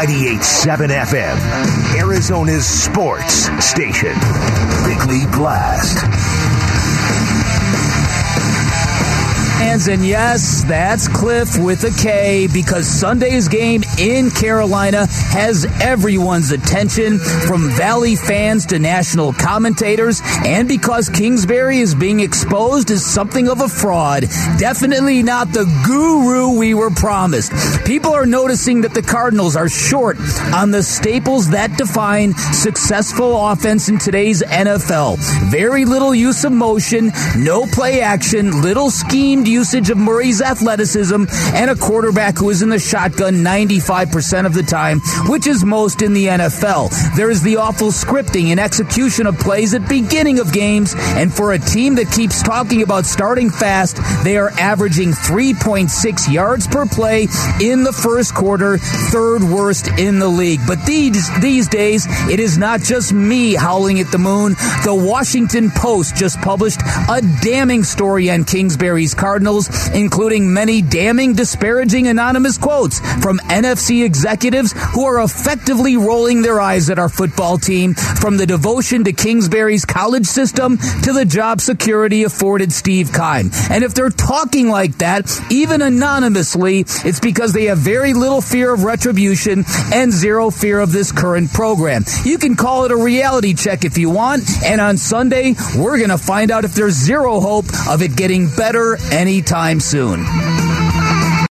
98.7 FM, Arizona's sports station. Bickley Blast. And yes, that's Kliff with a K because Sunday's game in Carolina has everyone's attention from Valley fans to national commentators. And because Kingsbury is being exposed as something of a fraud, definitely not the guru we were promised. People are noticing that the Cardinals are short on the staples that define successful offense in today's NFL. Very little use of motion, no play action, little schemed usage of Murray's athleticism and a quarterback who is in the shotgun 95% of the time, which is most in the NFL. There is the awful scripting and execution of plays at beginning of games, and for a team that keeps talking about starting fast, they are averaging 3.6 yards per play in the first quarter, third worst in the league. But these these days, it is not just me howling at the moon. The Washington Post just published a damning story on Kingsbury's Cardinals including many damning, disparaging anonymous quotes from NFC executives who are effectively rolling their eyes at our football team from the devotion to Kingsbury's college system to the job security afforded Steve Keim. And if they're talking like that, even anonymously, it's because they have very little fear of retribution and zero fear of this current program. You can call it a reality check if you want, and on Sunday, we're going to find out if there's zero hope of it getting better anytime soon.